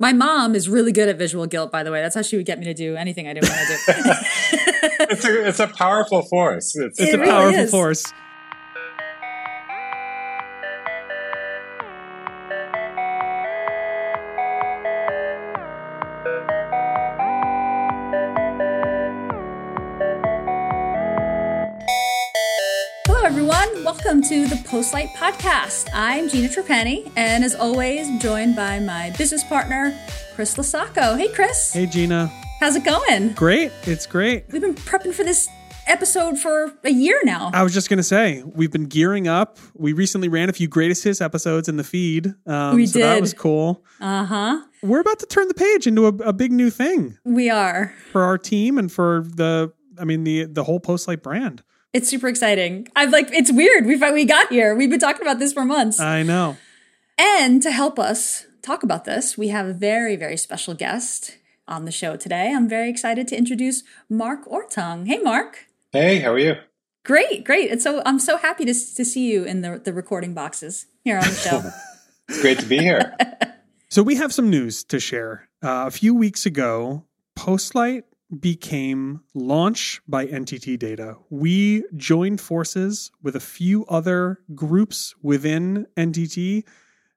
My mom is really good at visual guilt, by the way. That's how she would get me to do anything I didn't want to do. it's, a, it's a powerful force. It's, it's a really powerful is. force. Postlight Podcast. I'm Gina Trapani, and as always, I'm joined by my business partner, Chris LoSacco. Hey, Chris. Hey, Gina. How's it going? Great. It's great. We've been prepping for this episode for a year now. I was just going to say, we've been gearing up. We recently ran a few greatest hits episodes in the feed. Um, we so did. That was cool. Uh huh. We're about to turn the page into a, a big new thing. We are. For our team and for the, I mean, the, the whole Postlight brand. It's super exciting. I'm like, it's weird. We we got here. We've been talking about this for months. I know. And to help us talk about this, we have a very very special guest on the show today. I'm very excited to introduce Mark Orttung. Hey, Mark. Hey, how are you? Great, great. And so I'm so happy to to see you in the the recording boxes here on the show. it's great to be here. so we have some news to share. Uh, a few weeks ago, Postlight became launch by NTT Data. We joined forces with a few other groups within NTT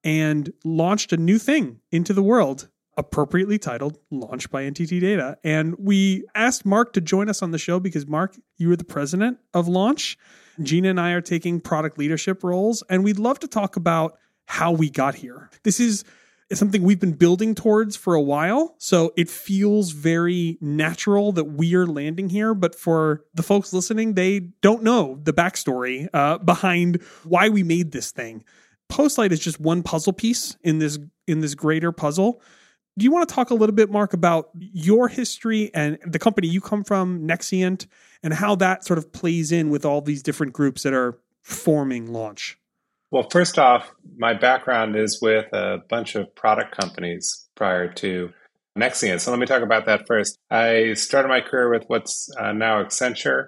and launched a new thing into the world, appropriately titled Launch by NTT Data. And we asked Mark to join us on the show because, Mark, you were the president of Launch. Gina and I are taking product leadership roles, and we'd love to talk about how we got here. This is something we've been building towards for a while. So it feels very natural that we're landing here. But for the folks listening, they don't know the backstory uh, behind why we made this thing. Postlight is just one puzzle piece in this in this greater puzzle. Do you want to talk a little bit, Mark, about your history and the company you come from, Nexient, and how that sort of plays in with all these different groups that are forming Launch? Well, first off, my background is with a bunch of product companies prior to Nexient. So let me talk about that first. I started my career with what's uh, now Accenture,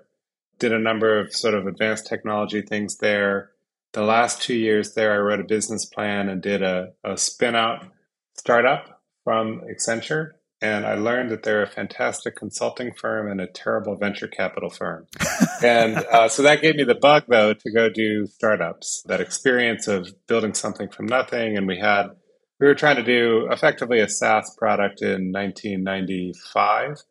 did a number of sort of advanced technology things there. The last two years there, I wrote a business plan and did a, a spin out startup from Accenture and I learned that they're a fantastic consulting firm and a terrible venture capital firm. and uh, so that gave me the bug, though, to go do startups. That experience of building something from nothing, and we had we were trying to do effectively a SaaS product in 1995,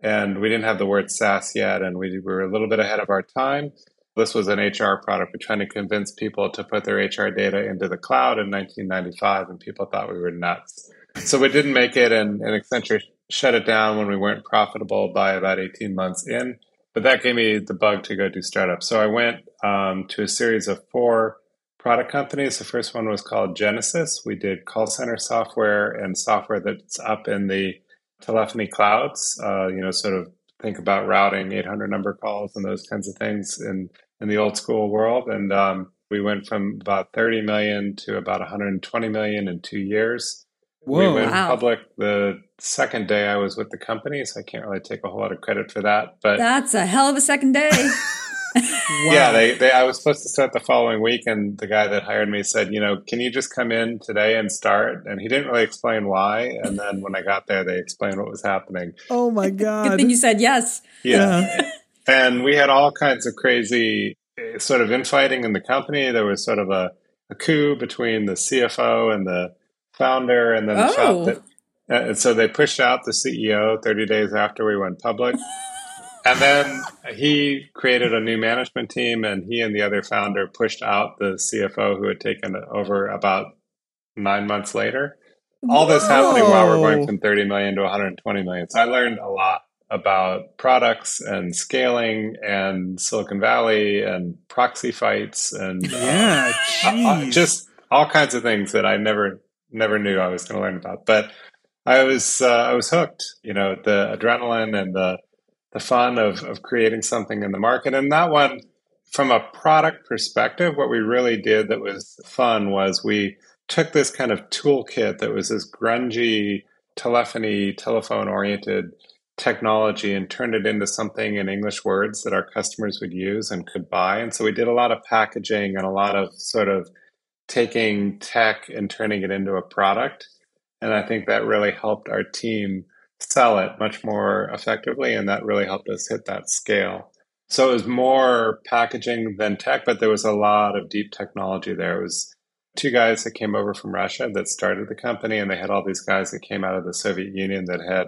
and we didn't have the word SaaS yet, and we, we were a little bit ahead of our time. This was an HR product. We're trying to convince people to put their HR data into the cloud in 1995, and people thought we were nuts. So we didn't make it, and, and Accenture shut it down when we weren't profitable by about 18 months in. But that gave me the bug to go do startups. So I went um, to a series of four product companies. The first one was called Genesys. We did call center software and software that's up in the telephony clouds. Uh, you know, sort of think about routing 800 number calls and those kinds of things in in the old school world. And um, we went from about 30 million to about 120 million in two years. Whoa. We went wow. public the second day I was with the company, so I can't really take a whole lot of credit for that. But that's a hell of a second day. wow. Yeah, they, they, I was supposed to start the following week, and the guy that hired me said, "You know, can you just come in today and start?" And he didn't really explain why. And then when I got there, they explained what was happening. Oh my god! Good thing you said yes. Yeah, yeah. and we had all kinds of crazy eh, sort of infighting in the company. There was sort of a, a coup between the CFO and the founder, and then oh. the uh, and so they pushed out the CEO 30 days after we went public. and then he created a new management team, and he and the other founder pushed out the CFO who had taken over about nine months later. All this happening while we're going from 30 million to 120 million. So I learned a lot about products and scaling and Silicon Valley and proxy fights and yeah, uh, uh, just all kinds of things that I never never knew I was going to learn about. But I was uh, I was hooked. You know, the adrenaline and the the fun of of creating something in the market. And that one, from a product perspective, what we really did that was fun was we took this kind of toolkit that was this grungy telephony, telephone oriented technology and turned it into something in English words that our customers would use and could buy. And so we did a lot of packaging and a lot of sort of taking tech and turning it into a product. And I think that really helped our team sell it much more effectively. And that really helped us hit that scale. So it was more packaging than tech, but there was a lot of deep technology there. It was two guys that came over from Russia that started the company, and they had all these guys that came out of the Soviet Union that had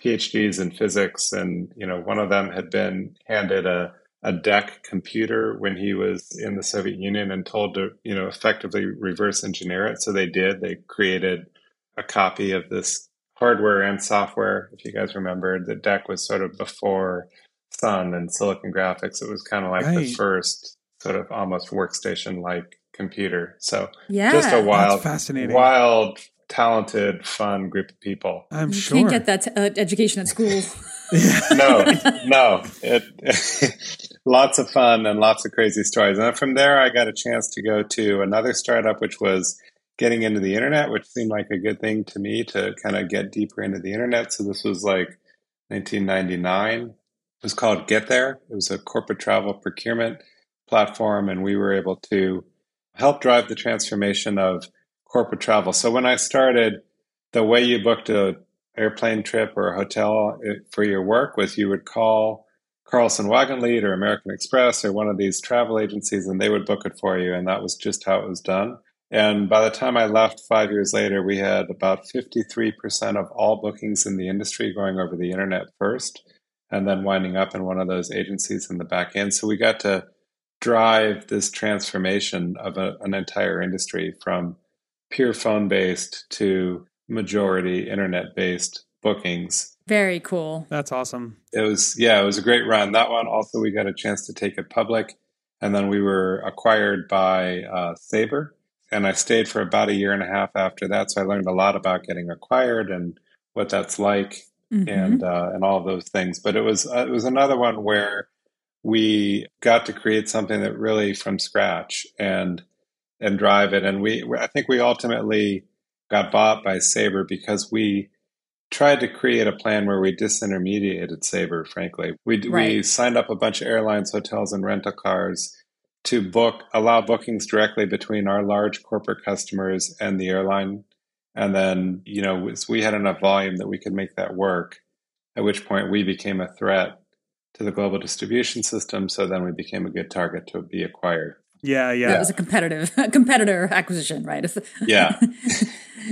PhDs in physics. And, you know, one of them had been handed a, a DEC computer when he was in the Soviet Union and told to, you know, effectively reverse engineer it. So they did. They created a copy of this hardware and software. If you guys remember, the DEC was sort of before Sun and Silicon Graphics. It was kind of like right. the first sort of almost workstation like computer. So yeah, just a wild, fascinating, wild, talented, fun group of people. I'm you sure can't get that t- uh, education at school. no, no. It, lots of fun and lots of crazy stories. And from there, I got a chance to go to another startup, which was getting into the internet, which seemed like a good thing to me to kind of get deeper into the internet. So this was like 1999. It was called GetThere. It was a corporate travel procurement platform, and we were able to help drive the transformation of corporate travel. So when I started, the way you booked a airplane trip or a hotel eh, for your work was you would call Carlson Wagonlit or American Express or one of these travel agencies, and they would book it for you. And that was just how it was done. And by the time I left five years later, we had about 53% of all bookings in the industry going over the internet first, and then winding up in one of those agencies in the back end. So we got to drive this transformation of a, an entire industry from pure phone based to majority internet based bookings. Very cool. That's awesome. It was, yeah, it was a great run. That one also, we got a chance to take it public. And then we were acquired by uh, Sabre. And I stayed for about a year and a half after that. So I learned a lot about getting acquired and what that's like mm-hmm. and uh, and all those things. But it was uh, it was another one where we got to create something that really from scratch and and drive it. And we, I think we ultimately got bought by Sabre because we tried to create a plan where we disintermediated Sabre, frankly. We, right. we signed up a bunch of airlines, hotels, and rental cars to book, allow bookings directly between our large corporate customers and the airline. And then, you know, we had enough volume that we could make that work, at which point we became a threat to the global distribution system. So then we became a good target to be acquired. Yeah, yeah. It was a competitive competitor acquisition, right? Yeah.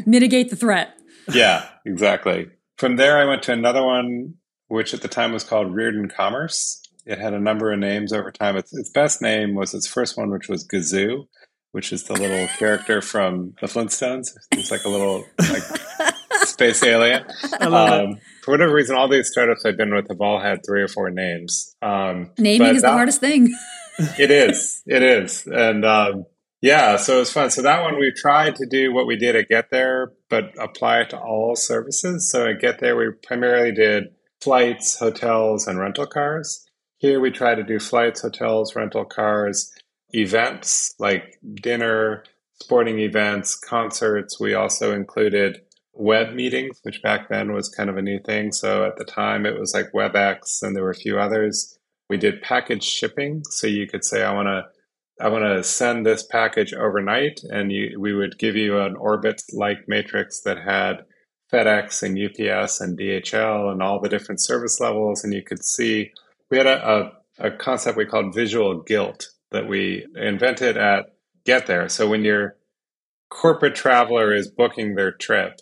Mitigate the threat. Yeah, exactly. From there, I went to another one, which at the time was called Rearden Commerce. It had a number of names over time. Its, its best name was its first one, which was Gazoo, which is the little character from the Flintstones. It's like a little like space alien. Um, for whatever reason, all these startups I've been with have all had three or four names. Um, Naming is that, the hardest thing it is. It is. And um, yeah, so it was fun. So that one we tried to do what we did at GetThere, but apply it to all services. So at GetThere, we primarily did flights, hotels, and rental cars. Here we try to do flights, hotels, rental cars, events like dinner, sporting events, concerts. We also included web meetings, which back then was kind of a new thing. So at the time it was like WebEx and there were a few others. We did package shipping, so you could say, "I want to." I want to send this package overnight, and you, we would give you an orbit like matrix that had FedEx and UPS and DHL and all the different service levels. And you could see we had a, a, a concept we called visual guilt that we invented at GetThere. So when your corporate traveler is booking their trip,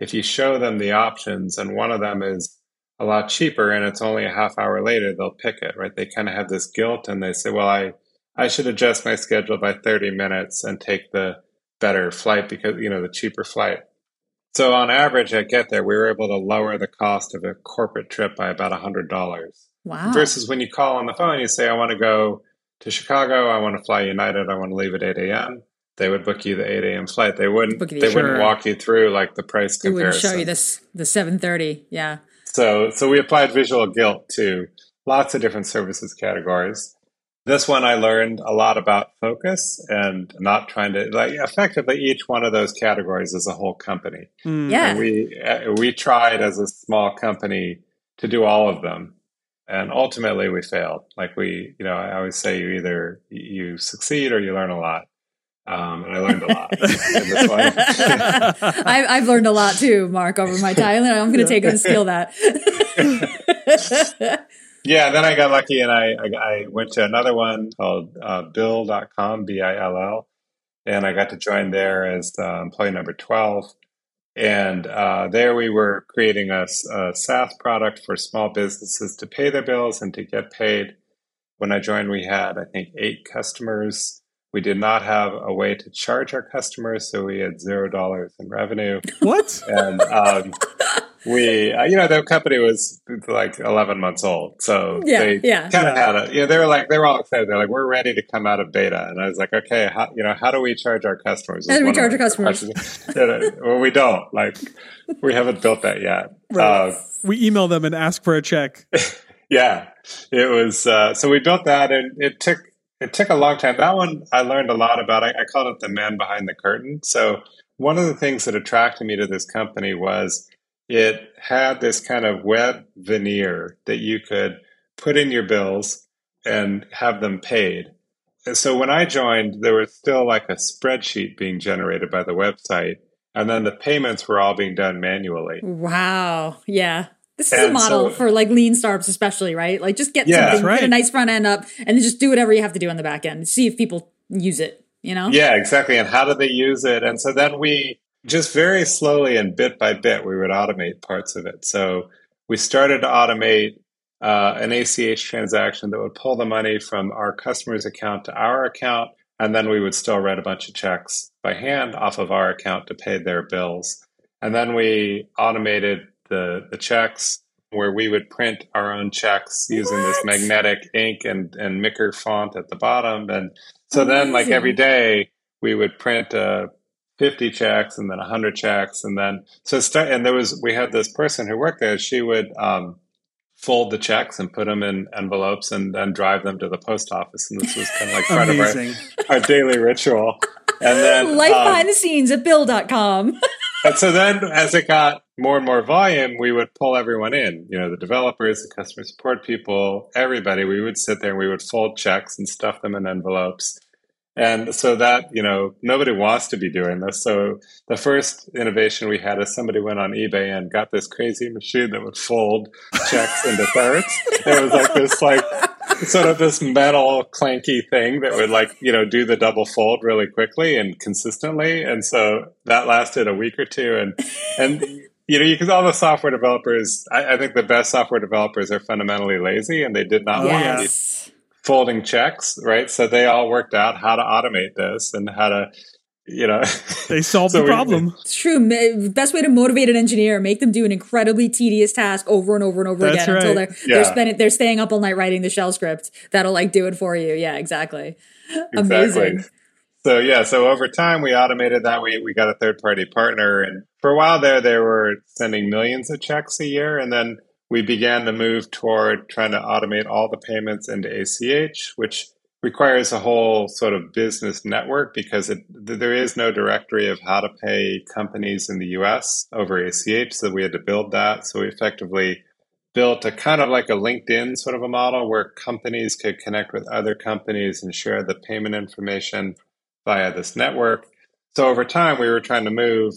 if you show them the options and one of them is a lot cheaper and it's only a half hour later, they'll pick it, right? They kind of have this guilt and they say, well, I, I should adjust my schedule by 30 minutes and take the better flight because, you know, the cheaper flight. So on average at GetThere, we were able to lower the cost of a corporate trip by about $100. Wow. Versus when you call on the phone, you say, I want to go to Chicago, I want to fly United, I want to leave at 8 a.m. They would book you the 8 a.m. flight. They wouldn't. They sure. wouldn't walk you through like the price comparison. They wouldn't show you this the 7:30. Yeah. So, so we applied visual guilt to lots of different services categories. This one I learned a lot about focus and not trying to like effectively each one of those categories is a whole company. Mm. Yeah. And we uh, we tried as a small company to do all of them and ultimately we failed. Like we, you know, I always say you either you succeed or you learn a lot. Um, and I learned a lot in this one. I, I've learned a lot too, Mark, over my time. And I'm going to take and steal that. yeah, then I got lucky and I, I, I went to another one called uh, Bill.com, B I L L. And I got to join there as uh, employee number 12. And uh, there we were creating a, a SaaS product for small businesses to pay their bills and to get paid. When I joined, we had, I think, eight customers. We did not have a way to charge our customers, so we had zero dollars in revenue. What? And um, we, uh, you know, the company was like 11 months old, so Yeah, they yeah. kind of Yeah. had a, you know, they were like, they were all excited. They're like, we're ready to come out of beta, and I was like, okay, how, you know, how do we charge our customers? How do we was one of charge our customers? questions. Yeah, well, we don't. Like, we haven't built that yet. Right. Uh, We email them and ask for a check. yeah, it was. Uh, so we built that, and it took it took a long time. That one I learned a lot about. I, I called it the man behind the curtain. So one of the things that attracted me to this company was it had this kind of web veneer that you could put in your bills and have them paid. And so when I joined, there was still like a spreadsheet being generated by the website, and then the payments were all being done manually. Wow. Yeah. This is a model so- for like lean startups, especially, right? Like just get Yeah. something, That's get a nice front end up, and then just do whatever you have to do on the back end. See if people use it, you know? Yeah, exactly. And how do they use it? And so then we just very slowly and bit by bit, we would automate parts of it. So we started to automate uh, an ACH transaction that would pull the money from our customer's account to our account. And then we would still write a bunch of checks by hand off of our account to pay their bills. And then we automated the, the checks where we would print our own checks using this magnetic ink and, and MICR font at the bottom. And so then, like every day, we would print uh, 50 checks and then 100 checks. And then, so start, and there was, we had this person who worked there, she would um, fold the checks and put them in envelopes and then drive them to the post office. And this was kind of like part of our, our daily ritual. And then, Life um, behind the scenes at Bill.com. and so then, as it got more and more volume, we would pull everyone in. You know, the developers, the customer support people, everybody. We would sit there and we would fold checks and stuff them in envelopes. And so that, you know, nobody wants to be doing this. So the first innovation we had is somebody went on eBay and got this crazy machine that would fold checks into thirds. It was like this, like, sort of this metal clanky thing that would like you know do the double fold really quickly and consistently and so that lasted a week or two and and you know because all the software developers I, I think the best software developers are fundamentally lazy and they did not Oh, want to be yes. Folding checks right so they all worked out how to automate this and how to you know They solved So the we- problem. It's true. Best way to motivate an engineer, make them do an incredibly tedious task over and over and over That's again until they're Yeah. they're spending they're staying up all night writing the shell script. That'll like do it for you. Yeah, exactly. Amazing. So yeah, so over time we automated that. We we got a third party partner, and for a while there, they were sending millions of checks a year, and then we began to move toward trying to automate all the payments into ACH, which requires a whole sort of business network because it, there is no directory of how to pay companies in the U.S. over ACH. So we had to build that. So we effectively built a kind of like a LinkedIn sort of a model where companies could connect with other companies and share the payment information via this network. So over time, we were trying to move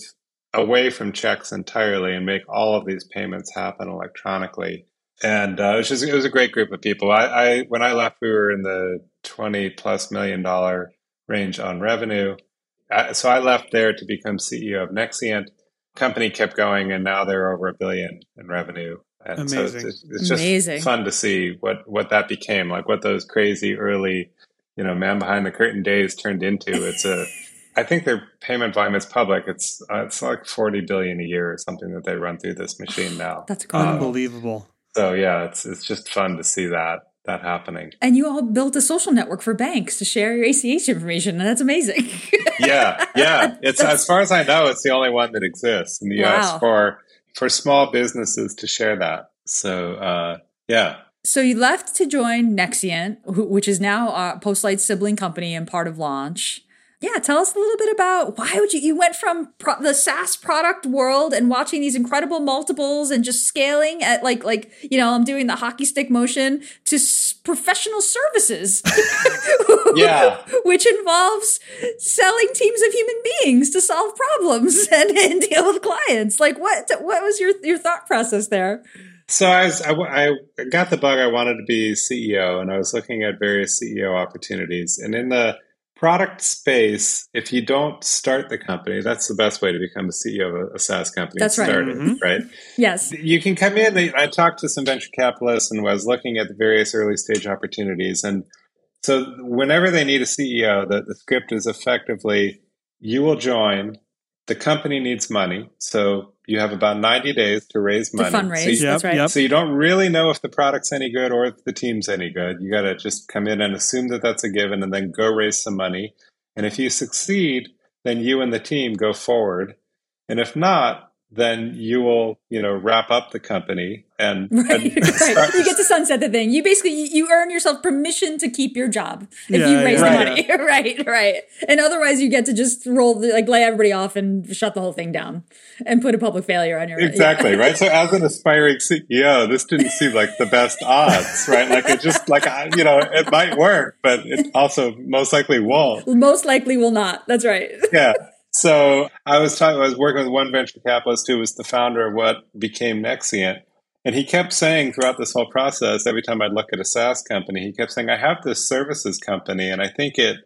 away from checks entirely and make all of these payments happen electronically. And uh, it, was just, it was a great group of people. I, I when I left, we were in the twenty plus million dollar range on revenue. Uh, so I left there to become CEO of Nexient. Company kept going, and now they're over a billion in revenue. And so Amazing. it's, it's just Amazing. fun to see what what that became, like what those crazy early, you know, man behind the curtain days turned into. It's a I think their payment volume is public. It's uh, it's like forty billion a year or something that they run through this machine now. That's incredible. Unbelievable. So yeah, it's it's just fun to see that that happening. and you all built a social network for banks to share your ACH information, and that's amazing. Yeah, yeah. It's as far as I know, it's the only one that exists in the U.S. For for small businesses to share that. So uh, yeah, So you left to join Nexient, which is now uh, Postlight's sibling company and part of Launch. Yeah, tell us a little bit about why would you you went from pro- the SaaS product world and watching these incredible multiples and just scaling at like like you know I'm doing the hockey stick motion to s- professional services. yeah, which involves selling teams of human beings to solve problems and, and deal with clients. Like what what was your your thought process there? So I, was, I, I, got the bug. I wanted to be CEO, and I was looking at various CEO opportunities. And in the product space, if you don't start the company, that's the best way to become a CEO of a, a SaaS company. That's right. Started, mm-hmm. right? Yes. You can come in. I talked to some venture capitalists and was looking at the various early stage opportunities. And so whenever they need a CEO, the, the script is effectively you will join, the company needs money. So you have about 90 days to raise money. To fundraise, so you, that's right. Yep. So you don't really know if the product's any good or if the team's any good. You got to just come in and assume that that's a given and then go raise some money. And if you succeed, then you and the team go forward. And if not, then you will, you know, wrap up the company and, right, and right. you get to sunset the thing. You basically you earn yourself permission to keep your job if Yeah, you raise yeah. the money. right, right. And otherwise, you get to just roll the, like lay everybody off and shut the whole thing down and put a public failure on your exactly right. So as an aspiring CEO, this didn't seem like the best odds, right? Like it just like I- you know it might work, but it also most likely won't. Most likely will not. That's right. yeah. So I was talking, I was working with one venture capitalist who was the founder of what became Nexient. And he kept saying throughout this whole process, every time I'd look at a SaaS company, he kept saying, I have this services company and I think it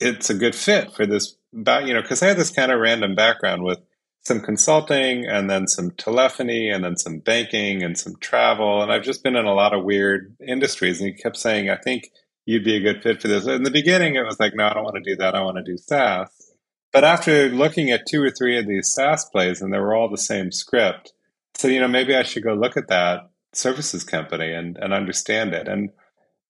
it's a good fit for this about you know, because I had this kind of random background with some consulting and then some telephony and then some banking and some travel. And I've just been in a lot of weird industries. And he kept saying, I think you'd be a good fit for this. In the beginning, it was like, no, I don't want to do that. I want to do SaaS. But after looking at two or three of these SaaS plays, and they were all the same script, I said, you know, maybe I should go look at that services company and, and understand it. And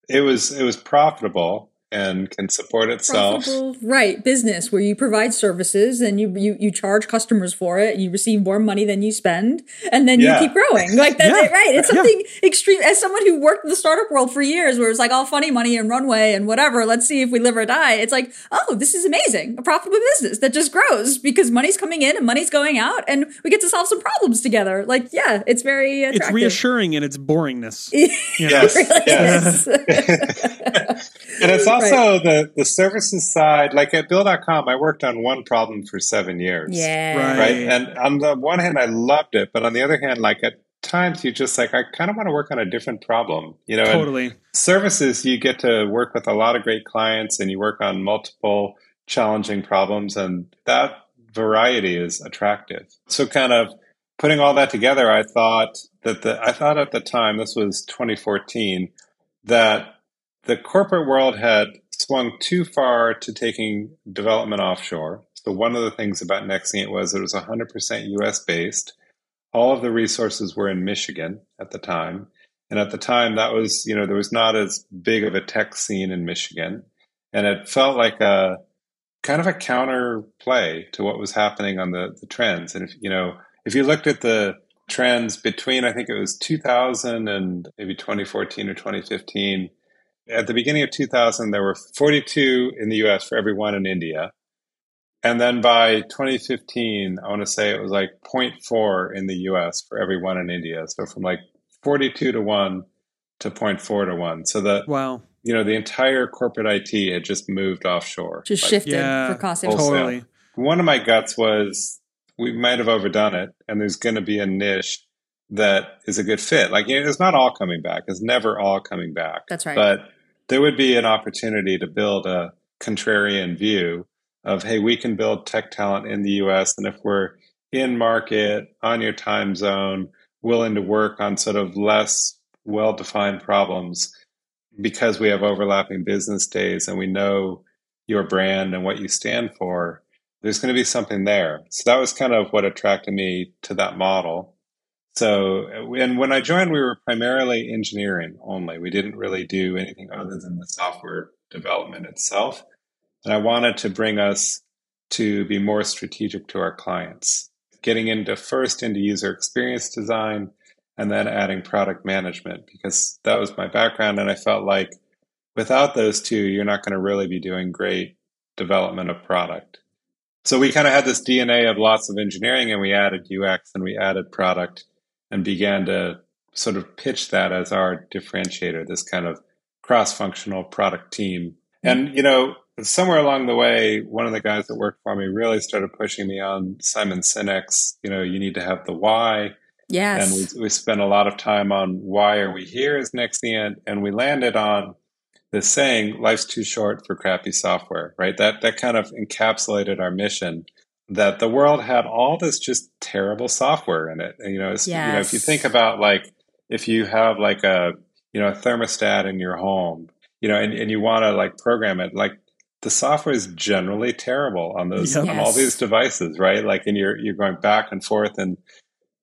it was it was profitable and can support itself. Profitable, right? Business where you provide services and you, you you charge customers for it. You receive more money than you spend, and then Yeah. you keep growing. Like that's Yeah. it, right? It's Yeah. something extreme. As someone who worked in the startup world for years, where it's like all funny money and runway and whatever. Let's see if we live or die. It's like, oh, this is amazing, a profitable business that just grows because money's coming in and money's going out, and we get to solve some problems together. Like, yeah, it's very It's reassuring in its boringness. You? Yes, yes. Is. And it's also the, the services side, like at Bill.com, I worked on one problem for seven years. yeah. Right. Right. And on the one hand, I loved it. But on the other hand, like at times, you just like, I kind of want to work on a different problem. You know, and Totally. services, you get to work with a lot of great clients and you work on multiple challenging problems. And that variety is attractive. So, kind of putting all that together, I thought that the, I thought at the time, this was 2014, that the corporate world had swung too far to taking development offshore. So one of the things about Nexient was it was 100% US based. All of the resources were in Michigan at the time. And at the time that was, you know, there was not as big of a tech scene in Michigan. And it felt like a kind of a counter play to what was happening on the, the trends. And if, you know, if you looked at the trends between, I think it was 2000 and maybe 2014 or 2015, at the beginning of 2000, there were 42 in the US for every one in India. And then by 2015, I want to say it was like 0.4 in the US for every one in India. So from like 42 to 1 to 0.4 to 1. So that, Wow. you know, the entire corporate IT had just moved offshore. Just Like, shifted Yeah. for cost Wholesale. Totally. one of my guts was we might have overdone it and there's going to be a niche that is a good fit. Like, you know, it's not all coming back. It's never all coming back. That's right. But there would be an opportunity to build a contrarian view of, hey, we can build tech talent in the US. And if we're in market, on your time zone, willing to work on sort of less well defined problems because we have overlapping business days and we know your brand and what you stand for, there's going to be something there. So that was kind of what attracted me to that model. So, uh, and when I joined, we were primarily engineering only. We didn't really do anything other than the software development itself. And I wanted to bring us to be more strategic to our clients, getting into first into user experience design and then adding product management because that was my background. And I felt like without those two, you're not going to really be doing great development of product. So we kind of had this DNA of lots of engineering and we added UX and we added product and began to sort of pitch that as our differentiator, this kind of cross functional product team. Mm-hmm. And, you know, somewhere along the way, one of the guys that worked for me really started pushing me on Simon Sinek's, you know, you need to have the why. Yes. And we, we spent a lot of time on why are we here as Nexient, and we landed on this saying, life's too short for crappy software, right? That, that kind of encapsulated our mission that the world had all this just terrible software in it. You know, yes. you know, if you think about like, if you have like a, you know, a thermostat in your home, you know, and, and you want to like program it, like the software is generally terrible on those yes. on all these devices, right? Like, and you're you're going back and forth, and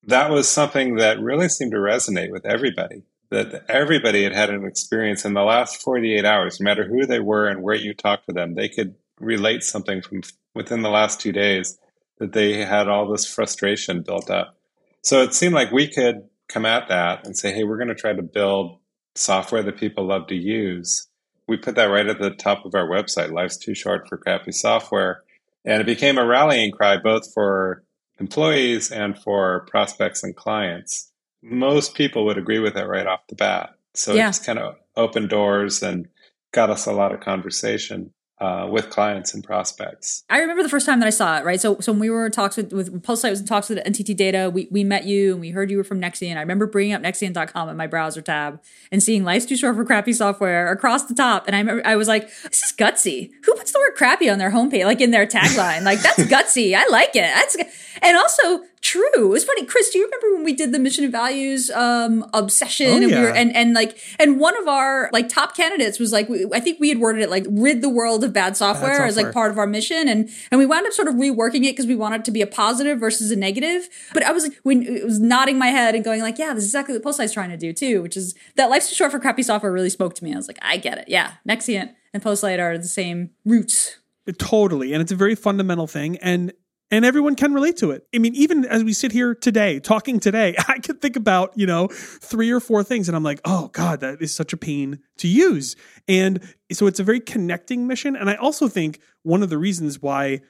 that was something that really seemed to resonate with everybody. That everybody had had an experience in the last 48 hours, no matter who they were and where you talked to them, they could relate something from within the last two days that they had all this frustration built up. So it seemed like we could come at that and say, hey, we're going to try to build software that people love to use we put that right at the top of our website. Life's too short for crappy software. And it became a rallying cry both for employees and for prospects and clients. Most people would agree with it right off the bat. So yeah. it's kind of opened doors and got us a lot of conversation uh, with clients and prospects. I remember the first time that I saw it, right? So, so when we were in talks with, with Postlight was in talks with NTT Data, we, we met you and we heard you were from Nexient. I remember bringing up Nexient.com in my browser tab and seeing life's too short for crappy software across the top. And I remember, I was like, this is gutsy. Who puts the word crappy on their homepage, like in their tagline? like, that's gutsy. I like it. That's, and also, true. It was funny, Chris. Do you remember when we did the mission and values um, obsession? Oh, and yeah. we were and and like and one of our like top candidates was like I think we had worded it like rid the world of bad software, bad software. as like part of our mission, and and we wound up sort of reworking it because we wanted it to be a positive versus a negative. But I was like, when it was nodding my head and going like, yeah, this is exactly what Postlight's trying to do too, which is that life's too short for crappy software really spoke to me. I was like, I get it. Yeah, Nexient and Postlight are the same roots. Totally. And it's a very fundamental thing. And and everyone can relate to it. I mean, even as we sit here today, talking today, I can think about, you know, three or four things and I'm like, oh God, that is such a pain to use. And so it's a very connecting mission. And I also think one of the reasons why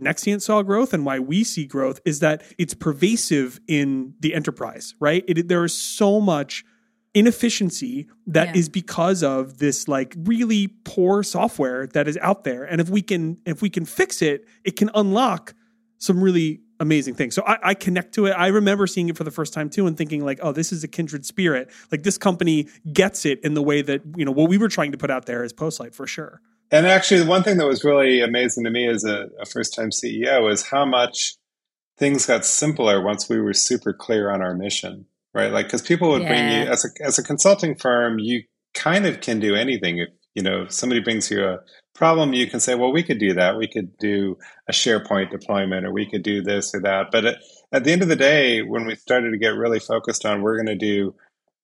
Nexient saw growth and why we see growth is that it's pervasive in the enterprise, right? It, there is so much inefficiency that yeah. is because of this like really poor software that is out there and if we can if we can fix it it can unlock some really amazing things. So I, I, connect to it. I remember seeing it for the first time too and thinking like, oh, this is a kindred spirit. Like this company gets it in the way that, you know, what we were trying to put out there is Postlight for sure. And actually, the one thing that was really amazing to me as a, a first time CEO is how much things got simpler once we were super clear on our mission, right? Like, because people would yeah. bring you, as a, as a consulting firm, you kind of can do anything. If, you know, somebody brings you a problem, you can say, well, we could do that. We could do a SharePoint deployment or we could do this or that. But at, at the end of the day, when we started to get really focused on we're going to do,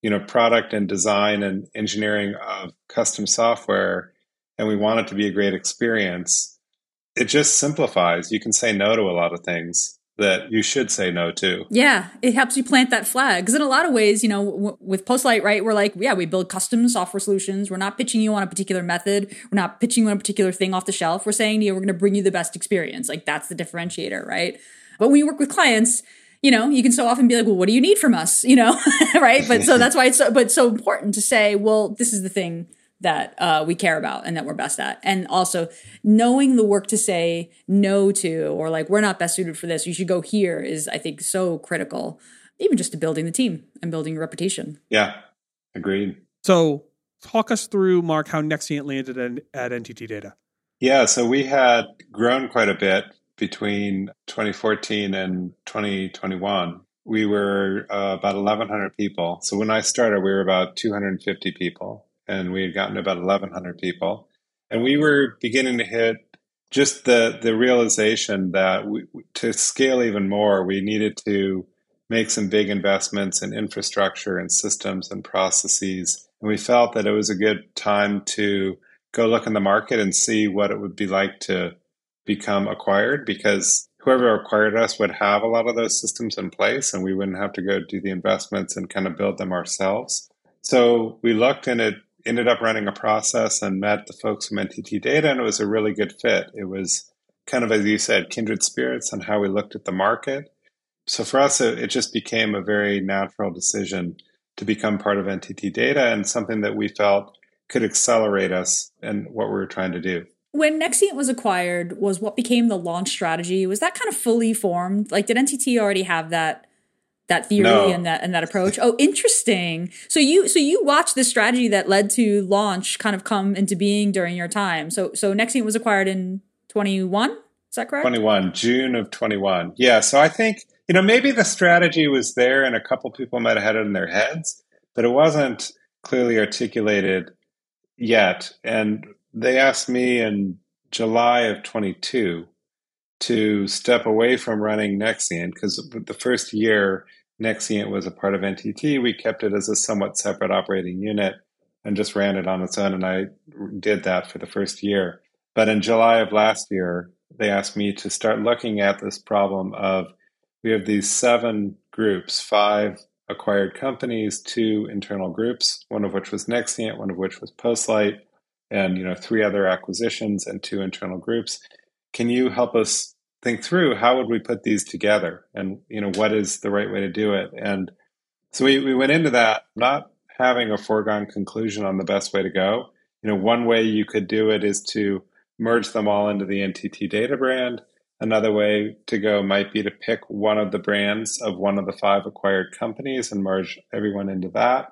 you know, product and design and engineering of custom software, and we want it to be a great experience, it just simplifies. You can say no to a lot of things that you should say no to. Yeah, it helps you plant that flag. Because in a lot of ways, you know, w- with Postlight, right, we're like, yeah, we build custom software solutions. We're not pitching you on a particular method. We're not pitching you on a particular thing off the shelf. We're saying you, we're going to bring you the best experience. Like that's the differentiator, right? But when you work with clients, you know, you can so often be like, well, what do you need from us? You know, right? But so that's why it's so, but so important to say, well, this is the thing that uh, we care about and that we're best at. And also knowing the work to say no to, or like, we're not best suited for this, you should go here is, I think, so critical, even just to building the team and building your reputation. Yeah, agreed. So, talk us through, Mark, how Nexient landed at, at NTT Data. Yeah, so we had grown quite a bit between 2014 and 2021. We were uh, about 1,100 people. So when I started, we were about 250 people and we had gotten about 1,100 people. And we were beginning to hit just the, the realization that we, to scale even more, we needed to make some big investments in infrastructure and systems and processes. And we felt that it was a good time to go look in the market and see what it would be like to become acquired because whoever acquired us would have a lot of those systems in place and we wouldn't have to go do the investments and kind of build them ourselves. So we looked and it ended up running a process and met the folks from NTT Data, and it was a really good fit. It was kind of, as you said, kindred spirits on how we looked at the market. So for us, it, it just became a very natural decision to become part of NTT Data and something that we felt could accelerate us and what we were trying to do. When Nexient was acquired, was what became the launch strategy? Was that kind of fully formed? Like, did NTT already have that that theory No. and that and that approach? Oh, interesting. So you so you watched this strategy that led to launch kind of come into being during your time. So so Nexient was acquired in twenty one. Is that correct? 21, June of 21. Yeah. So I think, you know, maybe the strategy was there and a couple people might have had it in their heads, but it wasn't clearly articulated yet. And they asked me in July of 22 to step away from running Nexient because the first year Nexient was a part of NTT, we kept it as a somewhat separate operating unit and just ran it on its own. And I did that for the first year. But in July of last year, they asked me to start looking at this problem of we have these seven groups, five acquired companies, two internal groups, one of which was Nexient, one of which was Postlight, and you know three other acquisitions and two internal groups. Can you help us think through how would we put these together, and you know what is the right way to do it? And so we, we went into that not having a foregone conclusion on the best way to go. You know, one way you could do it is to merge them all into the NTT data brand. Another way to go might be to pick one of the brands of one of the five acquired companies and merge everyone into that.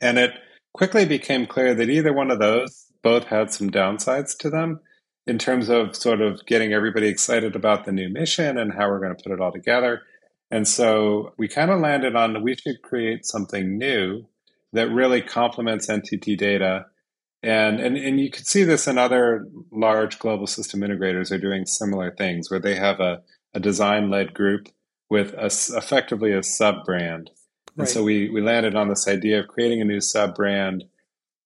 And it quickly became clear that either one of those both had some downsides to them in terms of sort of getting everybody excited about the new mission and how we're going to put it all together. And so we kind of landed on we should create something new that really complements NTT data and, and and you could see this in other large global system integrators are doing similar things where they have a, a design led group with a, effectively a sub brand. And Right. so we, we landed on this idea of creating a new sub brand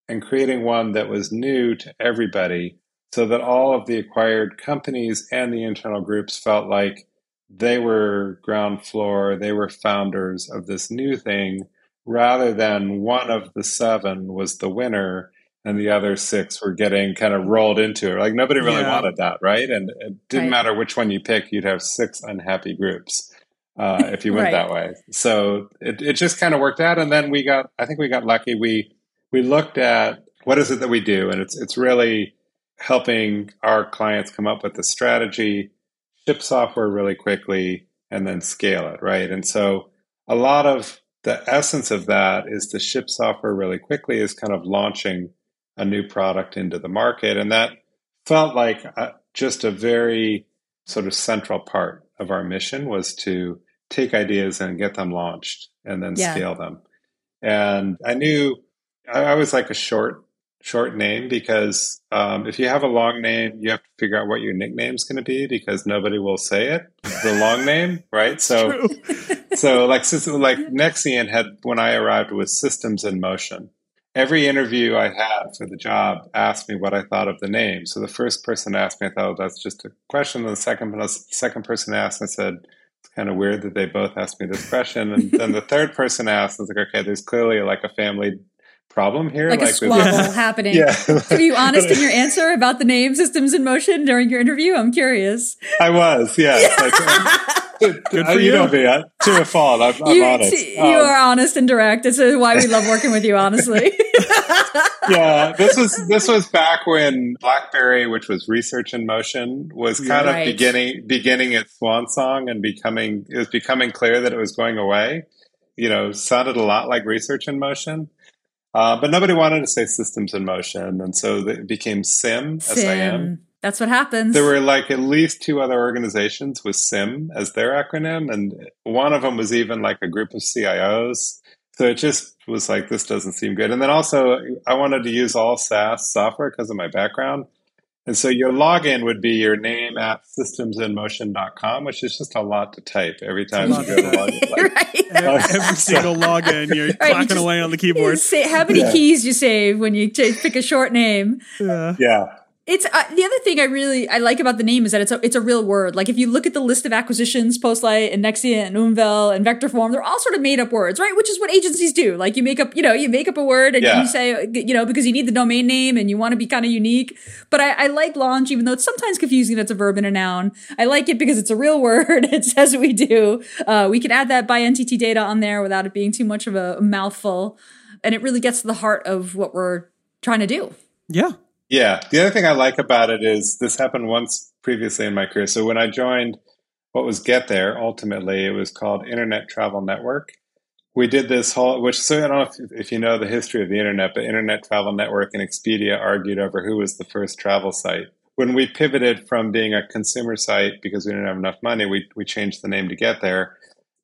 and creating one that was new to everybody so that all of the acquired companies and the internal groups felt like they were ground floor, they were founders of this new thing rather than one of the seven was the winner and the other six were getting kind of rolled into it. Like nobody really Yeah. wanted that, right? And it didn't Right. matter which one you pick, you'd have six unhappy groups uh, if you went Right. that way. So it, it just kind of worked out. And then we got, I think we got lucky. We we looked at what is it that we do, and it's it's really helping our clients come up with the strategy, ship software really quickly, and then scale it, right? And so a lot of the essence of that is to ship software really quickly is kind of launching a new product into the market. And that felt like uh just a very sort of central part of our mission was to take ideas and get them launched and then Yeah. scale them. And I knew I was like a short, short name because um, if you have a long name, you have to figure out what your nickname's going to be because nobody will say it, the long name, right? So, so like like Nexient had when I arrived was systems in motion. Every interview I had for the job asked me what I thought of the name. So the first person asked me, I thought, oh, that's just a question. And the second second person asked, I said, it's kind of weird that they both asked me this question. And then the third person asked, I was like, okay, there's clearly like a family problem here. like, a with- squabble Yeah. happening. Yeah. Were you honest in your answer about the name systems in motion during your interview? I'm curious. I was, yeah. Like, uh, Good uh, for you you. know me. uh, To a fault. I'm, I'm you, honest. you Um, are honest and direct. This is why we love working with you, honestly. yeah, this was this was back when BlackBerry, which was Research in Motion, was kind Right. of beginning beginning its swan song and becoming it was becoming clear that it was going away. You know, sounded a lot like Research in Motion, uh, but nobody wanted to say Systems in Motion, and so it became SIM. SIM. Sim. That's what happens. There were like at least two other organizations with SIM as their acronym, and one of them was even like a group of CIOs. So it just was like, this doesn't seem good. And then also, I wanted to use all SaaS software because of my background. And so your login would be your name at systemsinmotion.com, which is just a lot to type every time you go to log in. Like, right. Uh, every single login, you're you clacking just- away on the keyboard. Say, how many Yeah. keys you save when you pick a short name? Yeah. yeah. It's uh, the other thing I really I like about the name is that it's a it's a real word. Like if you look at the list of acquisitions, Postlight and Nexia and Umvel and Vectorform, they're all sort of made up words, right? Which is what agencies do. Like you make up, you know, you make up a word and Yeah. you say, you know, because you need the domain name and you want to be kind of unique. But I, I like launch, even though it's sometimes confusing that it's a verb and a noun. I like it because it's a real word. It says what we do. Uh, we can add that by NTT data on there without it being too much of a mouthful, and it really gets to the heart of what we're trying to do. Yeah. Yeah. The other thing I like about it is this happened once previously in my career. So when I joined what was GetThere, ultimately it was called Internet Travel Network. We did this whole, which so I don't know if, if you know the history of the internet, but Internet Travel Network and Expedia argued over who was the first travel site. When we pivoted from being a consumer site because we didn't have enough money, we, we changed the name to GetThere.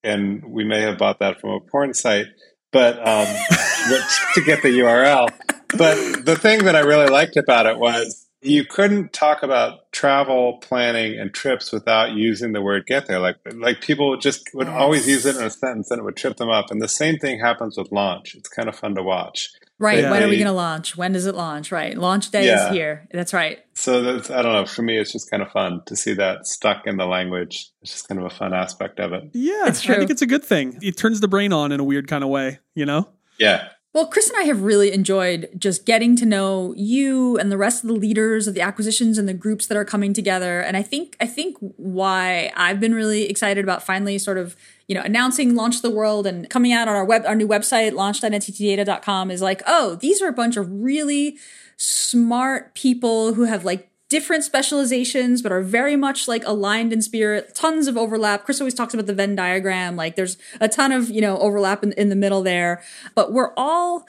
And we may have bought that from a porn site, but um, to get the URL. But the thing that I really liked about it was you couldn't talk about travel planning and trips without using the word get there. Like like people just would always use it in a sentence and it would trip them up. And the same thing happens with launch. It's kind of fun to watch. Right. Yeah. When are we going to launch? When does it launch? Right. Launch day Yeah. is here. That's right. So that's I don't know, for me it's just kind of fun to see that stuck in the language. It's just kind of a fun aspect of it. Yeah. It's I think it's a good thing. It turns the brain on in a weird kind of way, you know? Yeah. Well, Chris and I have really enjoyed just getting to know you and the rest of the leaders of the acquisitions and the groups that are coming together. And I think I think why I've been really excited about finally sort of you know announcing launch the world and coming out on our web our new website launch.nttdata.com is like oh these are a bunch of really smart people who have like different specializations but are very much like aligned in spirit. Tons of overlap. Chris always talks about the venn diagram. Like there's a ton of you know overlap in, in the middle there. But we're all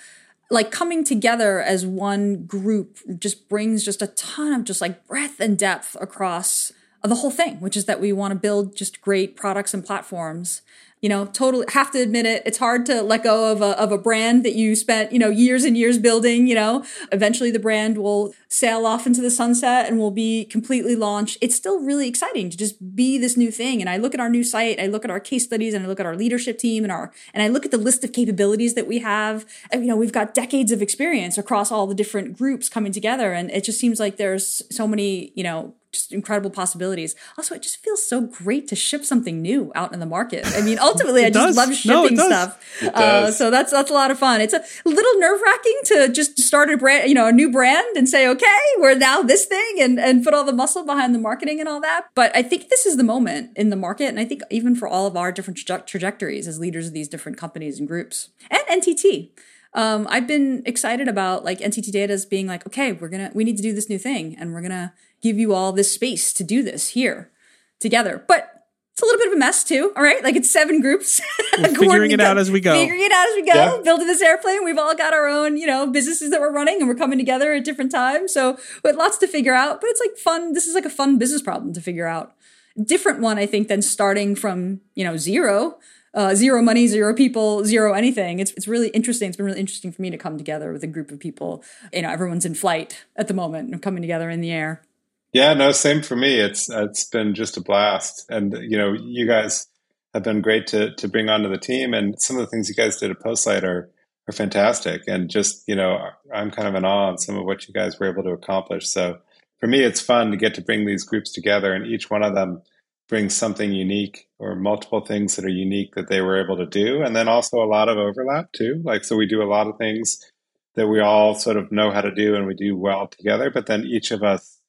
like coming together as one group just brings just a ton of just like breadth and depth across the whole thing which is that we want to build just great products and platforms you know totally have to admit it it's hard to let go of a, of a brand that you spent you know years and years building you know? Eventually the brand will sail off into the sunset and will be completely launched. It's still really exciting to just be this new thing. And i look at our new site i look at our case studies and i look at our leadership team and our and i look at the list of capabilities that we have. And, you know we've got decades of experience across all the different groups coming together. And it just seems like there's so many you know just incredible possibilities. Also, it just feels so great to ship something new out in the market. I mean, ultimately, I just does. love shipping does. stuff. Uh, so that's that's a lot of fun. It's a little nerve wracking to just start a brand, you know, a new brand and say, okay, we're now this thing, and and put all the muscle behind the marketing and all that. But I think this is the moment in the market, and I think even for all of our different traje- trajectories as leaders of these different companies and groups, and NTT. Um, I've been excited about like NTT Data's being like, okay, we're gonna we need to do this new thing, and we're gonna give you all this space to do this here together. But it's a little bit of a mess too. All right, like it's seven groups figuring it out as we go. Figuring it out as we go. Yeah. Building this airplane. We've all got our own, you know, businesses that we're running, and we're coming together at different times. So we had lots to figure out. But it's like fun. This is like a fun business problem to figure out. Different one, I think, than starting from you know zero. Uh, zero money, zero people, zero anything. It's it's really interesting. It's been really interesting for me to come together with a group of people. You know, everyone's in flight at the moment and coming together in the air. Yeah, no, same for me. It's it's been just a blast, and you know, you guys have been great to to bring onto the team, and some of the things you guys did at Postlight are are fantastic, and just you know, I'm kind of in awe on some of what you guys were able to accomplish. So for me, it's fun to get to bring these groups together, and each one of them brings something unique or multiple things that are unique that they were able to do, and then also a lot of overlap too. Like so, we do a lot of things that we all sort of know how to do and we do well together, but then each of us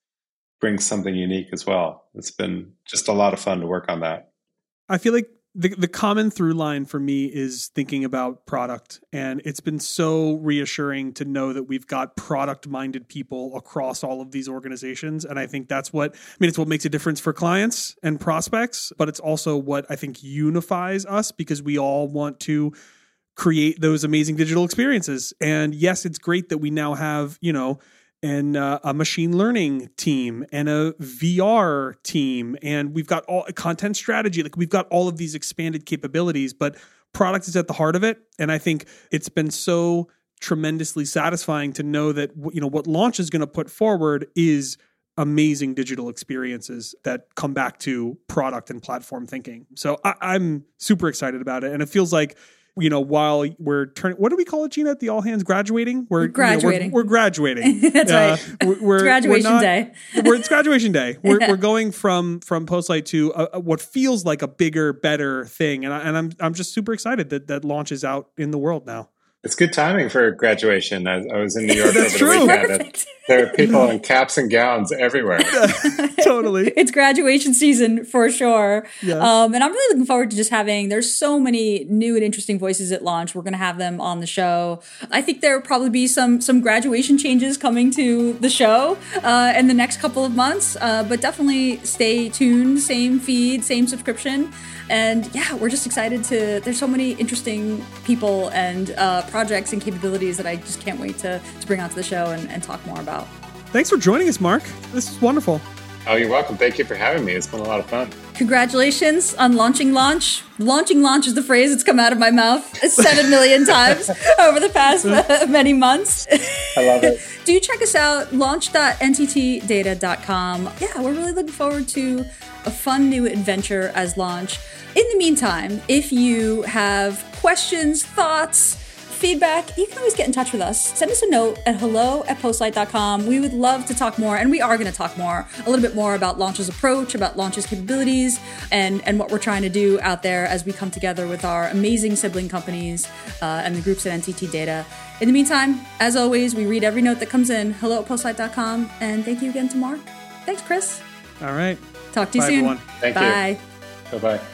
brings something unique as well. It's been just a lot of fun to work on that. I feel like the the common through line for me is thinking about product and it's been so reassuring to know that we've got product minded people across all of these organizations and I think that's what I mean it's what makes a difference for clients and prospects but it's also what I think unifies us because we all want to create those amazing digital experiences and yes it's great that we now have you know and uh, a machine learning team and a VR team, and we've got all content strategy. Like we've got all of these expanded capabilities, but product is at the heart of it. And I think it's been so tremendously satisfying to know that you know what launch is going to put forward is amazing digital experiences that come back to product and platform thinking. So I, I'm super excited about it, and it feels like you know, while we're turning, what do we call it, Gina? At the all hands graduating? We're graduating. You know, we're, we're, graduating. That's uh, right. We're, we're graduation not, day. we're, it's graduation day. We're, yeah. we're going from from Postlight to a, a, what feels like a bigger, better thing, and, I, and I'm I'm just super excited that that launches out in the world now. It's good timing for graduation. I, I was in New York over the true. weekend. There are people in caps and gowns everywhere. totally. It's graduation season for sure. Yes. Um, and I'm really looking forward to just having, there's so many new and interesting voices at launch. We're going to have them on the show. I think there will probably be some, some graduation changes coming to the show uh, in the next couple of months. Uh, but definitely stay tuned. Same feed, same subscription. And yeah, we're just excited to. There's so many interesting people and uh, projects and capabilities that I just can't wait to, to bring onto the show and, and talk more about. Thanks for joining us, Mark. This is wonderful. Oh, you're welcome. Thank you for having me. It's been a lot of fun. Congratulations on launching launch. Launching launch is the phrase that's come out of my mouth seven million times over the past many months. I love it. Do check us out, launch.nttdata.com. Yeah, we're really looking forward to a fun new adventure as launch. In the meantime, if you have questions, thoughts, feedback, you can always get in touch with us. Send us a note at hello at postlight.com. We would love to talk more, and we are going to talk more, a little bit more about Launch's approach, about Launch's capabilities, and, and what we're trying to do out there as we come together with our amazing sibling companies uh, and the groups at NTT Data. In the meantime, as always, we read every note that comes in, hello at postlight.com, and thank you again to Mark. Thanks, Chris. All right. Talk to you Bye, soon. Everyone. Thank Bye. you. Bye bye.